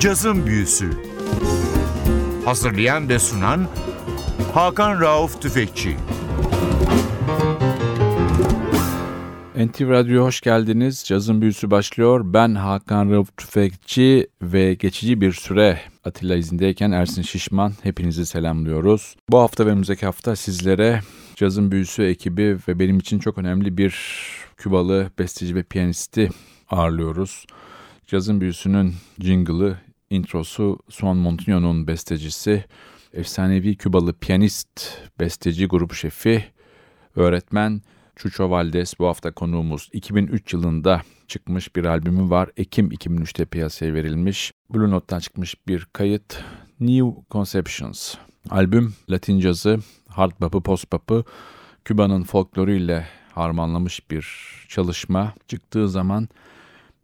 Cazın Büyüsü Hazırlayan ve sunan Hakan Rauf Tüfekçi NTV Radyo hoş geldiniz. Cazın Büyüsü başlıyor. Ben Hakan Rauf Tüfekçi ve geçici bir süre Atilla izindeyken Ersin Şişman hepinizi selamlıyoruz. Bu hafta ve önümüzdeki hafta sizlere Cazın Büyüsü ekibi ve benim için çok önemli bir Kübalı besteci ve piyanisti ağırlıyoruz. Cazın Büyüsü'nün jingle'ı, introsu Son Montigno'nun bestecisi, efsanevi Kübalı piyanist, besteci, grup şefi, öğretmen Chucho Valdez bu hafta konuğumuz. 2003 yılında çıkmış bir albümü var. Ekim 2003'te piyasaya verilmiş. Blue Note'dan çıkmış bir kayıt. New Conceptions. Albüm Latin cazı, hard bop'u, post bop'u Küba'nın folkloruyla harmanlamış bir çalışma. Çıktığı zaman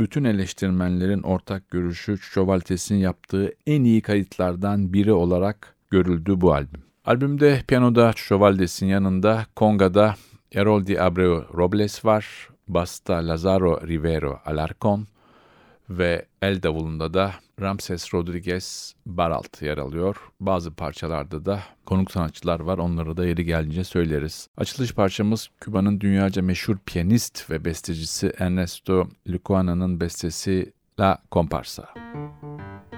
bütün eleştirmenlerin ortak görüşü Chucho Valdez'in yaptığı en iyi kayıtlardan biri olarak görüldü bu albüm. Albümde piyanoda Chucho Valdez'in yanında Konga'da Erol Di Abreu Robles var, Basta Lazaro Rivero Alarcon ve el davulunda da Ramses Rodriguez Baralt yer alıyor. Bazı parçalarda da konuk sanatçılar var. Onları da yeri gelince söyleriz. Açılış parçamız Küba'nın dünyaca meşhur piyanist ve bestecisi Ernesto Lucuana'nın bestesi La Comparsa. Müzik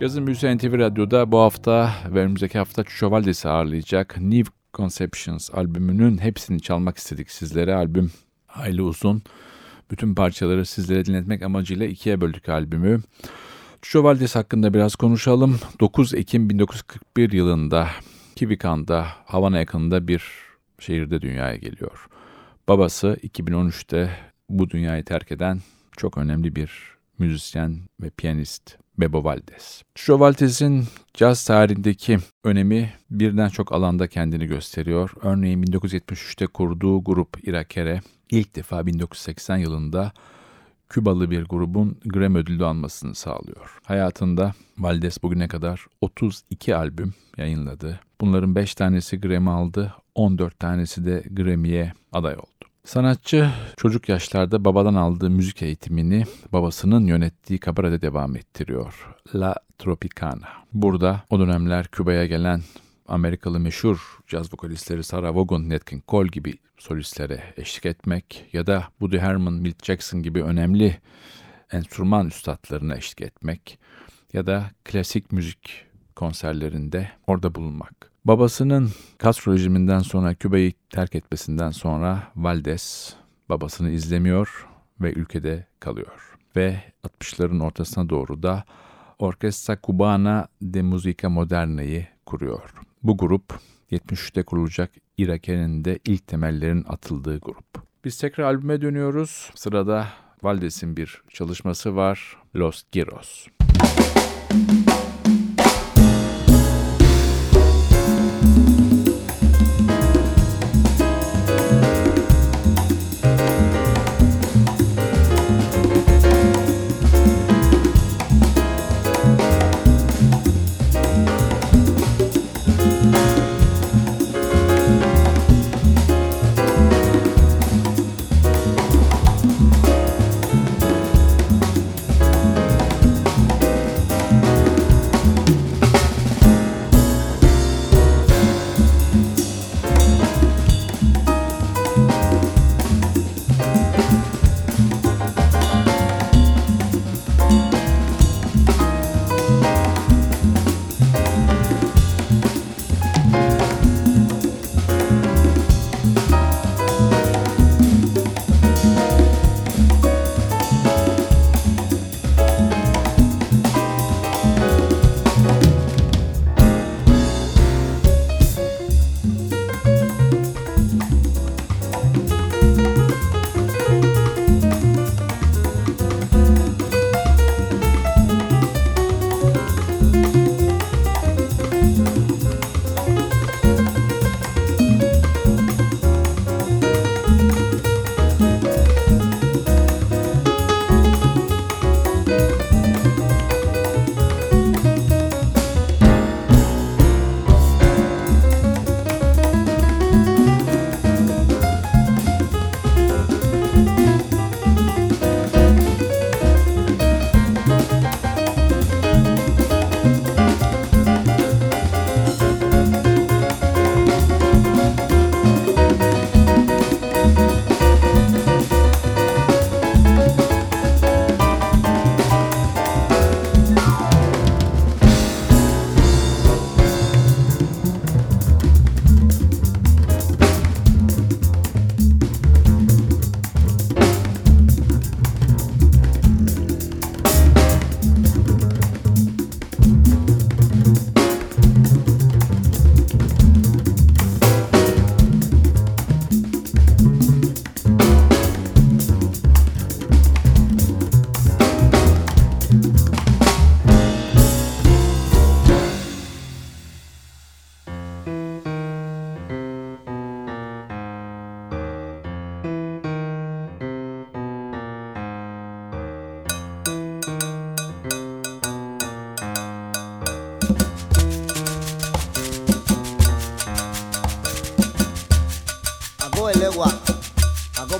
Cazın Büyüsü NTV Radyo'da bu hafta ve önümüzdeki hafta Valdes'i ağırlayacak New Conceptions albümünün hepsini çalmak istedik sizlere. Albüm hayli uzun. Bütün parçaları sizlere dinletmek amacıyla ikiye böldük albümü. Valdes hakkında biraz konuşalım. 9 Ekim 1941 yılında Kivikan'da, Havana yakınında bir şehirde dünyaya geliyor. Babası 2013'te bu dünyayı terk eden çok önemli bir müzisyen ve piyanist Bebo Valdez. Chucho Valdez'in caz tarihindeki önemi birden çok alanda kendini gösteriyor. Örneğin 1973'te kurduğu grup Irakere ilk defa 1980 yılında Kübalı bir grubun Grammy ödülü almasını sağlıyor. Hayatında Valdez bugüne kadar 32 albüm yayınladı. Bunların 5 tanesi Grammy aldı, 14 tanesi de Grammy'ye aday oldu. Sanatçı çocuk yaşlarda babadan aldığı müzik eğitimini babasının yönettiği kabarede devam ettiriyor. La Tropicana. Burada o dönemler Küba'ya gelen Amerikalı meşhur caz vokalistleri Sarah Vaughan, Nat King Cole gibi solistlere eşlik etmek ya da Woody Herman, Milt Jackson gibi önemli enstrüman üstadlarına eşlik etmek ya da klasik müzik konserlerinde orada bulunmak. Babasının Castro rejiminden sonra Küba'yı terk etmesinden sonra Valdez babasını izlemiyor ve ülkede kalıyor. Ve 60'ların ortasına doğru da Orkestra Cubana de Musica Moderna'yı kuruyor. Bu grup 73'te kurulacak Irake'nin de ilk temellerin atıldığı grup. Biz tekrar albüme dönüyoruz. Sırada Valdez'in bir çalışması var. Los Giros. Müzik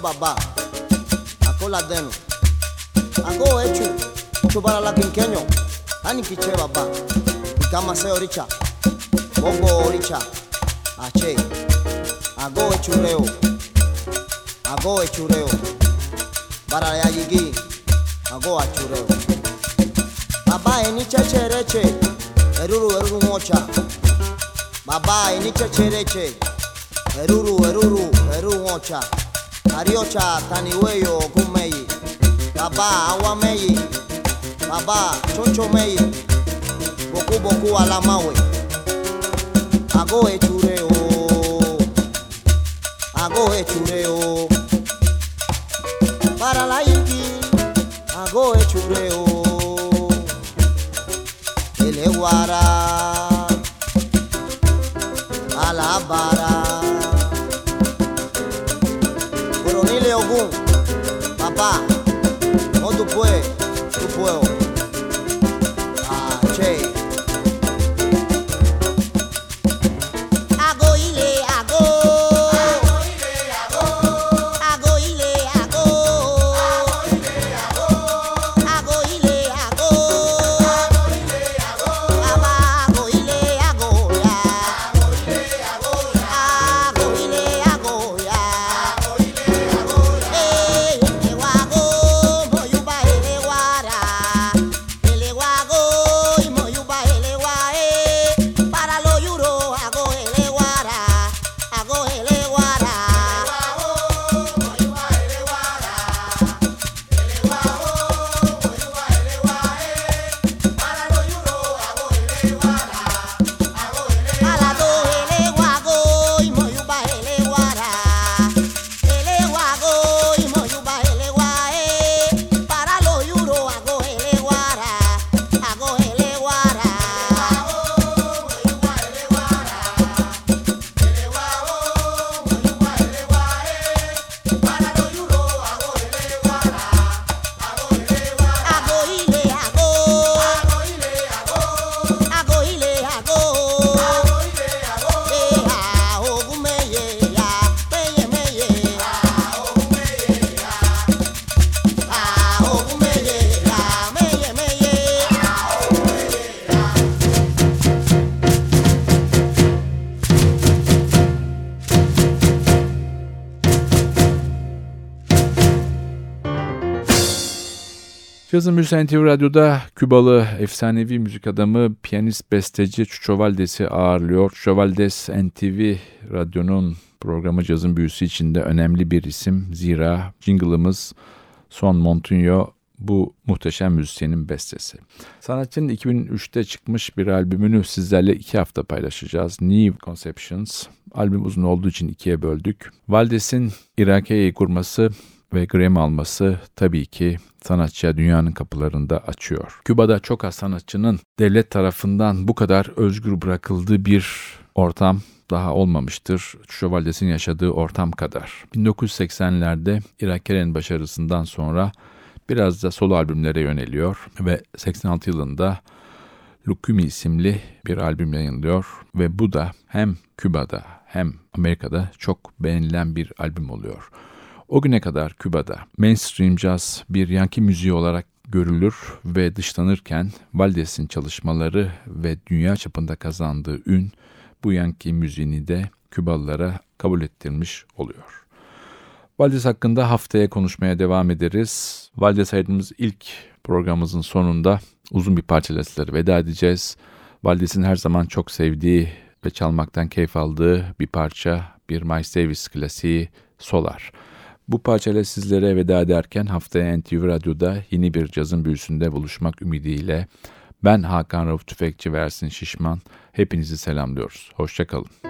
baba ako ladeno ako echu chubala la quinqueño ani kiche baba kama seo richa bongo oricha ache. Ago echureo. Ago echureo. Bara ya yigi. Ago achureo. Baba eni chechereche. Eruru eruru mocha. Baba eni chechereche. Eruru eruru eruru mocha. Ariocha taniweyo kumeyi Baba awameyi. Baba chocho meyi Boku boku alamawe Ago etxure o. Ago etxure o. Para la inki Ago etxure o. Eleguara Alabara Coronel Ogun Papá Onde foi? Do povo Cazın Büyüsü NTV Radyo'da Kübalı efsanevi müzik adamı, piyanist, besteci Chucho Valdes'i ağırlıyor. Chucho Valdes NTV Radyo'nun programı Cazın Büyüsü içinde önemli bir isim. Zira jingle'ımız Son Montunyo bu muhteşem müzisyenin bestesi. Sanatçının 2003'te çıkmış bir albümünü sizlerle iki hafta paylaşacağız. New Conceptions. Albüm uzun olduğu için ikiye böldük. Valdes'in Irake'yi kurması ve Grammy alması tabii ki sanatçıya dünyanın kapılarında açıyor. Küba'da çok az sanatçının devlet tarafından bu kadar özgür bırakıldığı bir ortam daha olmamıştır. Şövaldes'in yaşadığı ortam kadar. 1980'lerde Irakere'nin başarısından sonra biraz da solo albümlere yöneliyor ve 86 yılında Lukumi isimli bir albüm yayınlıyor ve bu da hem Küba'da hem Amerika'da çok beğenilen bir albüm oluyor. O güne kadar Küba'da mainstream jazz bir yankı müziği olarak görülür ve dışlanırken Valdes'in çalışmaları ve dünya çapında kazandığı ün bu yankı müziğini de Kübalılara kabul ettirmiş oluyor. Valdes hakkında haftaya konuşmaya devam ederiz. Valdes ayırdığımız ilk programımızın sonunda uzun bir parçayla sizlere veda edeceğiz. Valdes'in her zaman çok sevdiği ve çalmaktan keyif aldığı bir parça, bir Miles Davis klasiği Solar. Bu parçayla sizlere veda ederken haftaya NTV Radyo'da yeni bir cazın büyüsünde buluşmak ümidiyle ben Hakan Rauf Tüfekçi ve Şişman hepinizi selamlıyoruz. Hoşçakalın.